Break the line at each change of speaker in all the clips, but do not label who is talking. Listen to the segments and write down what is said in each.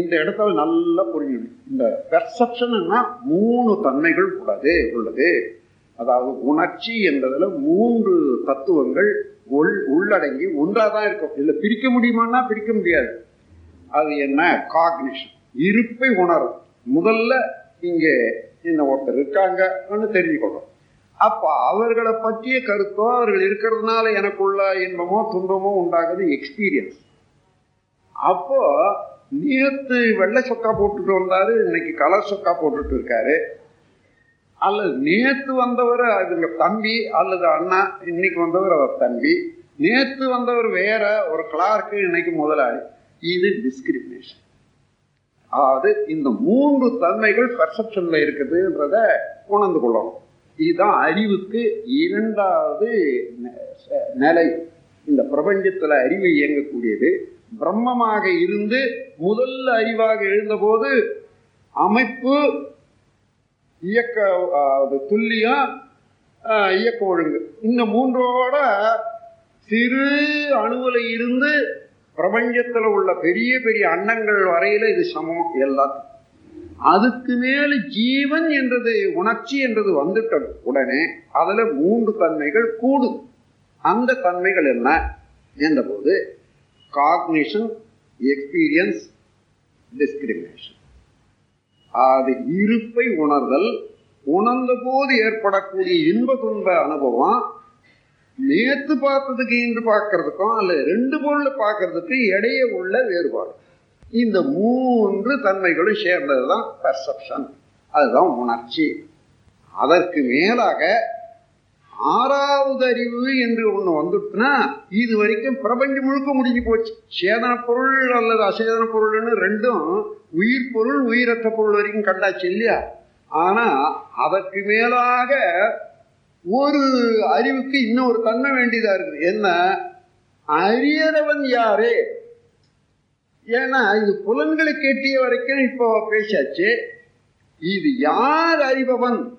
இந்த இடத்துல நல்லா புரியணும் இந்த பெர்செப்ஷன்னா மூணு தன்மைகள் உள்ளது உள்ளது. அதாவது உணர்ச்சி என்பதில் மூன்று தத்துவங்கள் உள் உள்ளடங்கி ஒன்றாக தான் இருக்கும். இல்லை பிரிக்க முடியுமான்னா பிரிக்க முடியாது. அது என்ன? காக்னிஷன் இருப்பை உணரும். முதல்ல இங்கே இந்த ஒருத்தர் இருக்காங்கன்னு தெரிஞ்சுக்கணும். அப்போ அவர்களை பற்றிய கருத்தோ அவர்கள் இருக்கிறதுனால எனக்குள்ள இன்பமோ துன்பமோ உண்டாகுது எக்ஸ்பீரியன்ஸ் அப்போ நேற்று வெள்ளை சொக்கா போட்டுட்டு வந்தாரு. இன்னைக்கு கலர் சொக்கா போட்டுட்டு இருக்காரு. அல்லது நேற்று வந்தவர் அதுங்க தம்பி அல்லது அண்ணா இன்னைக்கு வந்தவர் அவர் தம்பி. நேற்று வந்தவர் வேற ஒரு கிளார்க்கு இன்னைக்கு முதலாளி. இது டிஸ்கிரிமினேஷன் அதாவது இந்த மூன்று தன்மைகள் பெர்செப்ஷன்ல இருக்குதுன்றத உணர்ந்து கொள்ளணும். இதுதான் அறிவுக்கு இரண்டாவது நிலை. இந்த பிரபஞ்சத்தில் அறிவு இயங்கக்கூடியது. பிரம்மமாக இருந்து முதல் அறிவாக எழுந்தபோது அமைப்பு இயக்க துல்லியம் இயக்க ஒழுங்கு. இந்த மூன்றோட சிறு அணுவில் இருந்து பிரபஞ்சத்தில் உள்ள பெரிய பெரிய அன்னங்கள் வரையில இது சமம் எல்லாத்துக்கும். அதுக்கு மேல ஜீவன் என்றது உணர்ச்சி என்றது வந்துட்டது உடனே. அதுல மூன்று தன்மைகள் கூடும். அந்த தன்மைகள் என்ன? என்ற போது காக்னிஷன் எக்ஸ்பீரியன்ஸ் டிஸ்கிரிமினேஷன் அது இருப்பை உணர்தல் உணர்ந்த போது ஏற்படக்கூடிய இன்ப துன்ப அனுபவம் நேத்து பார்த்ததுக்கு இன்று பார்க்கறதுக்கும் அல்ல ரெண்டு பொருளை பார்க்கறதுக்கு இடையே உள்ள வேறுபாடு. இந்த மூன்று தன்மைகளும் சேர்ந்தது தான் பெர்செப்ஷன் அதுதான் உணர்ச்சி. அதற்கு மேலாக ஆறாவது அறிவு என்று ஒன்று வந்துட்டுனா இது வரைக்கும் பிரபஞ்சம் முழுக்க முடிஞ்சு போச்சு. சேதன பொருள் அல்லது அசேதன பொருள்னு ரெண்டும் உயிர் பொருள் உயிரற்ற பொருள் வரைக்கும் கண்டாச்சு இல்லையா? ஆனா அதற்கு மேலாக ஒரு அறிவுக்கு இன்னும் ஒரு தன்மை வேண்டியதா இருக்குது. என்ன? அறியறவன் யாரு? ஏன்னா இது புலன்களை கேட்டிய வரைக்கும் இப்போ பேசாச்சு. இது யார் அறிபவன்?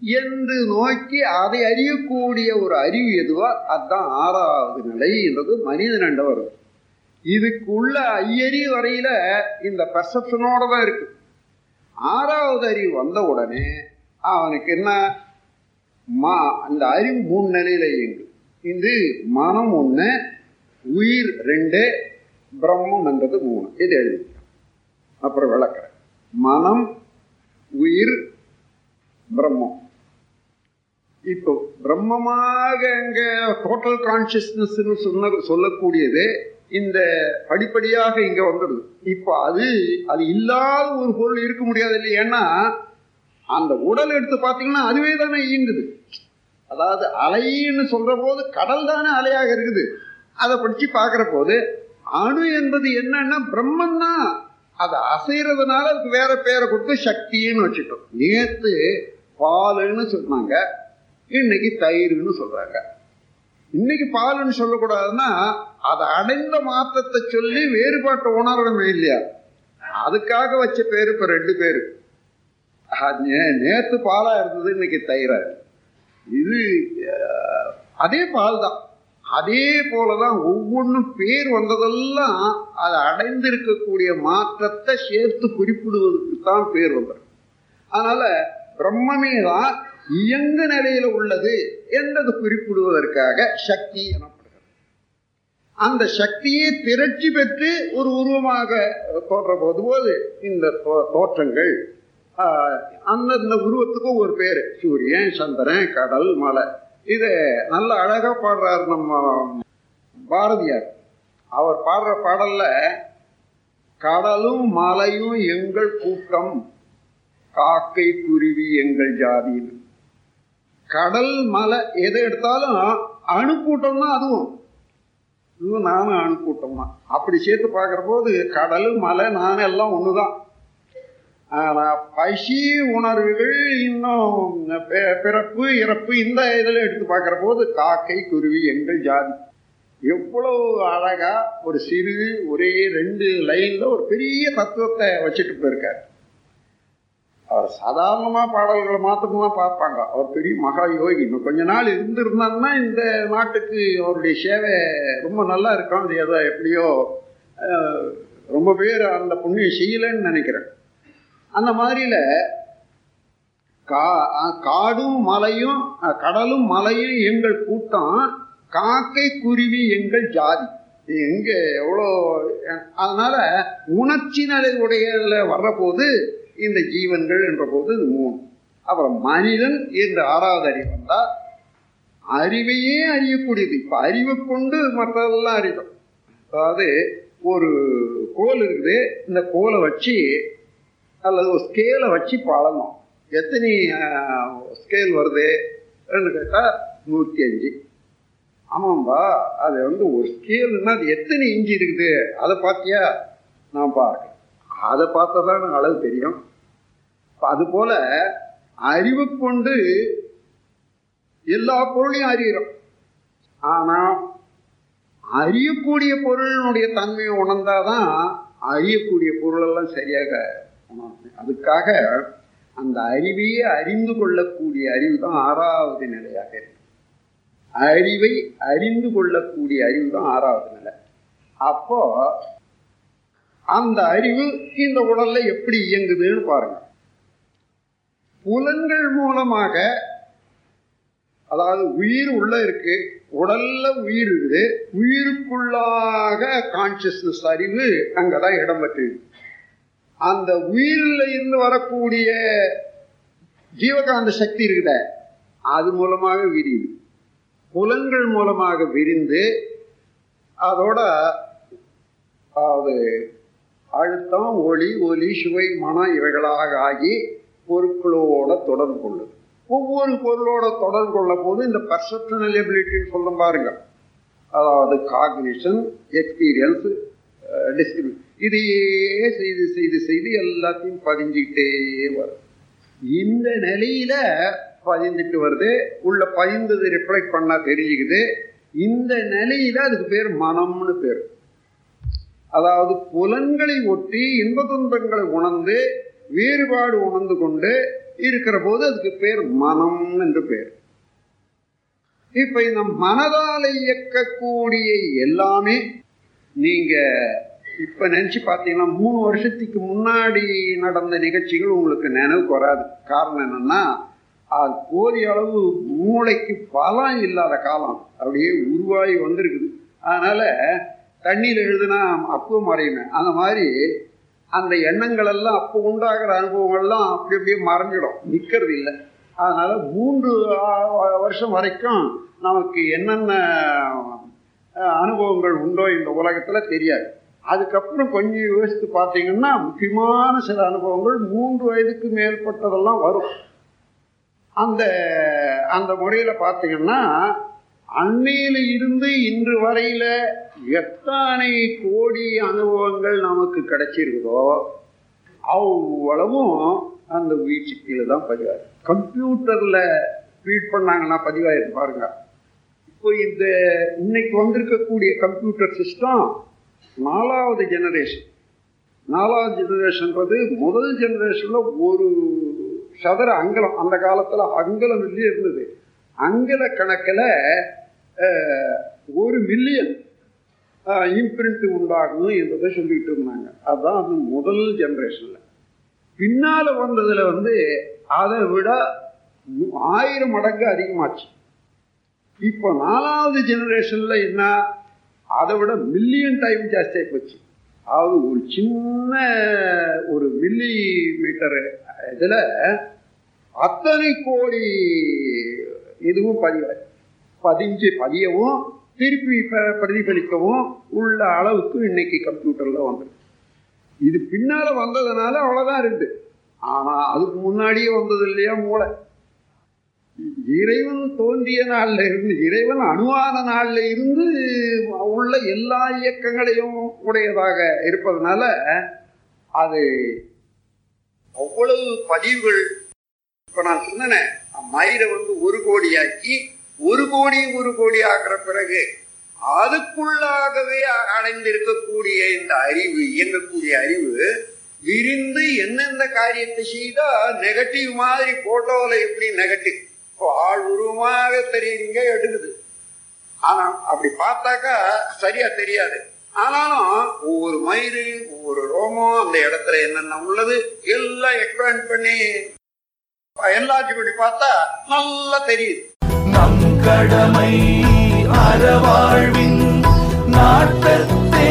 என்று நோக்கி அதை அறியக்கூடிய ஒரு அறிவு எதுவோ? அதுதான் ஆறாவது நிலை என்றது மனிதனண்ட வரும் இதுக்குள்ள ஐயறி வரையில இந்த பெர்செப்ஷனோட தான் இருக்கு. ஆறாவது அறிவு வந்த உடனே அவனுக்கு என்ன? மா அந்த அறிவு மூணு நிலையில இயங்கு. இது மனம் ஒண்ணு உயிர் ரெண்டு பிரம்மம் என்றது மூணு. இது எழுதி அப்புறம் விளக்குறேன். மனம் உயிர் பிரம்மம். இப்போ பிரம்மமாக அங்க டோட்டல் கான்சியஸ்னஸ் சொன்ன சொல்லக்கூடியது இந்த படிப்படியாக இங்க வந்துடுது. இப்போ அது அது இல்லாத ஒரு பொருள் இருக்க முடியாது இல்லை ஏன்னா அந்த உடல் எடுத்து பார்த்தீங்கன்னா அதுவே தானே இயங்குது. அதாவது அலைன்னு சொல்ற போது கடல் தானே அலையாக இருக்குது. அதை படிச்சு பார்க்குற போது அணு என்பது என்னன்னா பிரம்மன் தான் அதை அசைறதுனால அதுக்கு வேற பேரை கொடுத்து சக்தின்னு வச்சுட்டோம் நேத்து பாலுன்னு சொன்னாங்க. இன்னைக்கு தயிர்னு சொல்றாங்க. இன்னைக்கு பாலுன்னு சொல்லக்கூடாதுன்னா அதை அடைந்த மாற்றத்தை சொல்லி வேறுபாட்டை உணரணுமே இல்லையா? அதுக்காக வச்ச பேர் இப்ப ரெண்டு பேரு. நேத்து பாலா இருந்தது இன்னைக்கு தயிரா இது அதே பால் தான் அதே போலதான் ஒவ்வொன்றும் பேர் வந்ததெல்லாம் அது அடைந்திருக்கக்கூடிய மாற்றத்தை சேர்த்து குறிப்பிடுவதற்கு தான் பேர் வந்தார். அதனால பிரம்மமே தான் இயங்கு நிலையில உள்ளது என்றது குறிப்பிடுவதற்காக சக்தி எனப்படுகிறது. அந்த சக்தியை திரட்சி பெற்று ஒரு உருவமாக தோன்ற போது போது இந்த தோற்றங்கள் அந்தந்த உருவத்துக்கும் ஒரு பேர். சூரியன் சந்திரன் கடல் மலை. இது நல்ல அழகா பாடுறார் நம்ம பாரதியார். அவர் பாடுற பாடல்ல கடலும் மலையும் எங்கள் கூட்டம் காக்கை குருவி எங்கள் ஜாதின்னு கடல் மலை எதை எடுத்தாலும் அணுக்கூட்டம் தான் அதுவும். இதுவும் நானும் அணுக்கூட்டம் தான் அப்படி சேர்த்து பார்க்குற போது கடல் மலை நானும் எல்லாம் தான் ஆனால் பசி உணர்வுகள் இன்னும் பிறப்பு இறப்பு இந்த இதில் எடுத்து பார்க்குற போது காக்கை குருவி எங்கள் ஜாதி. எவ்வளவு அழகாக ஒரு சிறு ஒரே ரெண்டு லைனில் ஒரு பெரிய தத்துவத்தை வச்சுட்டு போயிருக்காரு. அவர் சாதாரணமாக பாடல்களை மாத்திரம் தான் பார்ப்பாங்க. அவர் பெரிய மகா யோகி. இன்னும் கொஞ்ச நாள் இருந்திருந்தாருன்னா இந்த நாட்டுக்கு அவருடைய சேவை ரொம்ப நல்லா இருக்கும். அது ஏதோ எப்படியோ ரொம்ப பேர் அந்த புண்ணியம் செய்யலைன்னு நினைக்கிறேன். அந்த மாதிரியில் கா காடும் மலையும் கடலும் மலையும் எங்கள் கூட்டம். காக்கை குருவி எங்கள் ஜாதி. எங்கே எவ்வளோ அதனால் உணர்ச்சி நிலை உடையில வர்றபோது இந்த ஜீவன்கள் என்ற போது இது மூணு அப்புறம் மனிதன் என்ற ஆறாவது அறிவு வந்தா அறிவையே அறியக்கூடியது. இப்ப அறிவை கொண்டு மற்றதெல்லாம் அறிவோம் அதாவது ஒரு கோல் இருக்குது. இந்த கோலை வச்சு அல்லது ஒரு ஸ்கேலை வச்சு பழணும் எத்தனை ஸ்கேல் வருதுன்னு கேட்டால் நூற்றி அஞ்சு. ஆமாம்பா அது வந்து ஒரு ஸ்கேல்னா அது எத்தனை இஞ்சி இருக்குது? அதை பார்த்தியா? நான் பார்க்க அதை பார்த்தா தான் அளவு தெரியும். அது போல அறிவு கொண்டு எல்லா பொருளையும் அறிகிறோம். ஆனால் அறியக்கூடிய பொருளினுடைய தன்மையை உணர்ந்தாதான் அறியக்கூடிய பொருளெல்லாம் சரியாக உணர்ந்தேன் அதுக்காக அந்த அறிவையே அறிந்து கொள்ளக்கூடிய அறிவு தான் ஆறாவது நிலையாக இருக்கு. அறிவை அறிந்து கொள்ளக்கூடிய அறிவு தான் ஆறாவது நிலை. அப்போ அந்த அறிவு இந்த உடல்ல எப்படி இயங்குதுன்னு பாருங்க. புலன்கள் மூலமாக அதாவது உயிர் உள்ள இருக்கு உடல்ல உயிர் இருக்குது உயிருக்குள்ளாக கான்சியஸ்னஸ் அறிவு அங்கதான் இடம் பெற்றிருக்கு அந்த உயிரில் இருந்து வரக்கூடிய ஜீவகாந்த சக்தி இருக்குத அது மூலமாக விரிவு புலன்கள் மூலமாக விரிந்து அதோட அதாவது அழுத்தம் ஒளி ஒலி சுவை மனம் இவைகளாக ஆகி பொருட்களோட தொடர்பு கொள்ளுது. ஒவ்வொரு பொருளோட தொடர்பு கொள்ள போது இந்த பர்செப்ஷனல் எபிலிட்டின்னு சொல்ல பாருங்க. அதாவது காக்னிஷன் எக்ஸ்பீரியன்ஸ் டிஸ்கிரிபியூட் இதையே செய்து செய்து செய்து எல்லாத்தையும் பதிஞ்சுக்கிட்டே வரும். இந்த நிலையில பதிந்துட்டு வருது. உள்ள பதிந்தது ரிஃப்ளெக்ட் பண்ணா தெரிஞ்சுக்குது. இந்த நிலையில அதுக்கு பேர் மனம்னு பேர். அதாவது புலன்களை ஒட்டி இன்ப துன்பங்களை உணர்ந்து வேறுபாடு உணர்ந்து கொண்டு இருக்கிற போது அதுக்கு பேர் மனம் என்று பேர். இப்ப இந்த மனதால் இயக்கக்கூடிய எல்லாமே நீங்க இப்ப நினைச்சு பார்த்தீங்கன்னா மூணு வருஷத்துக்கு முன்னாடி நடந்த நிகழ்ச்சிகள் உங்களுக்கு நினைவுக்கு வராது. காரணம் என்னன்னா அது போதிய அளவு மூளைக்கு பலம் இல்லாத காலம். அப்படியே உருவாகி வந்திருக்குது. அதனால தண்ணியில் எழுதுனா அப்போ மறையுமே அந்த மாதிரி அந்த எண்ணங்கள் எல்லாம் அப்போ உண்டாகிற அனுபவங்கள்லாம் அப்படி அப்படியே மறைஞ்சிடும். நிற்கிறது இல்லை அதனால் மூன்று வருஷம் வரைக்கும் நமக்கு என்னென்ன அனுபவங்கள் உண்டோ இந்த உலகத்தில் தெரியாது. அதுக்கப்புறம் கொஞ்சம் யோசித்து பார்த்தீங்கன்னா முக்கியமான சில அனுபவங்கள் மூன்று வயதுக்கு மேற்பட்டதெல்லாம் வரும். அந்த அந்த முறையில் பார்த்தீங்கன்னா அன்னையில இருந்து இன்று வரையில எத்தனை கோடி அனுபவங்கள் நமக்கு கிடைச்சிருக்குதோ அவ்வளவும் அந்த உயிர் சக்தியில தான் பதிவாயிரு கம்ப்யூட்டர்ல ஃபீட் பண்ணாங்கன்னா பதிவாயிருக்கு பாருங்க. இப்போ இந்த இன்னைக்கு வந்திருக்கக்கூடிய கம்ப்யூட்டர் சிஸ்டம் நாலாவது ஜெனரேஷன் நாலாவது ஜெனரேஷன்றது முதல் ஜெனரேஷன்ல ஒரு சதுர அங்கலம். அந்த காலத்துல அங்கலம் இல்லையே இருந்தது. அங்கல கணக்கில் ஒரு மில்லியன் இம்ப்ரிண்ட்டு உண்டாகும் என்பதை சொல்லிட்டு இருந்தாங்க. அதுதான் அந்த முதல் ஜென்ரேஷனில் பின்னால் வந்ததில் வந்து அதை விட ஆயிரம் மடங்கு அதிகமாச்சு. இப்போ நாலாவது ஜெனரேஷனில் என்ன அதை விட மில்லியன் டைம் ஜாஸ்தியாகி போச்சு. அதாவது ஒரு சின்ன ஒரு மில்லி மீட்டர் இதில் அத்தனை கோடி இதுவும் பதிவாச்சு. பதிஞ்சு பதியவும் திருப்பி பிரதிபலிக்கவும் உள்ள அளவுக்கு இன்னைக்கு கம்ப்யூட்டர்ல வந்துருக்கு இது பின்னால வந்ததுனால அவ்வளவுதான் இருக்கு. ஆனா அதுக்கு முன்னாடியே வந்தது இல்லையா மூளை? இறைவன் தோன்றிய நாள்ல இருந்து இறைவன் அணுவான நாள்ல இருந்து உள்ள எல்லா இயக்கங்களையும் உடையதாக இருப்பதனால அது அவ்வளவு பதிவுகள். இப்ப நான் சொன்னேன் மயிரை வந்து ஒரு கோடியாக்கி ஒரு கோடி ஒரு கோடி ஆகிற பிறகு அதுக்குள்ளாகவே அடைந்திருக்கக்கூடிய இந்த அறிவு இயங்கக்கூடிய அறிவு விரிந்து எந்தெந்த காரியத்தை செய்தா நெகட்டிவ் மாதிரி போட்டோல எப்படி நெகட்டிவ் இப்போ ஆள் உருவமாக தெரியுங்க எடுக்குது. ஆனா அப்படி பார்த்தாக்கா சரியா தெரியாது. ஆனாலும் ஒவ்வொரு மயிறு ஒவ்வொரு ரோமம் அந்த இடத்துல என்னென்ன உள்ளது எல்லாம் எக்ஸ்பேண்ட் பண்ணி என்லார்ஜ் பண்ணி பார்த்தா நல்லா தெரியுது.
கடமை அறவாழ்வின் நாட்டத்தே.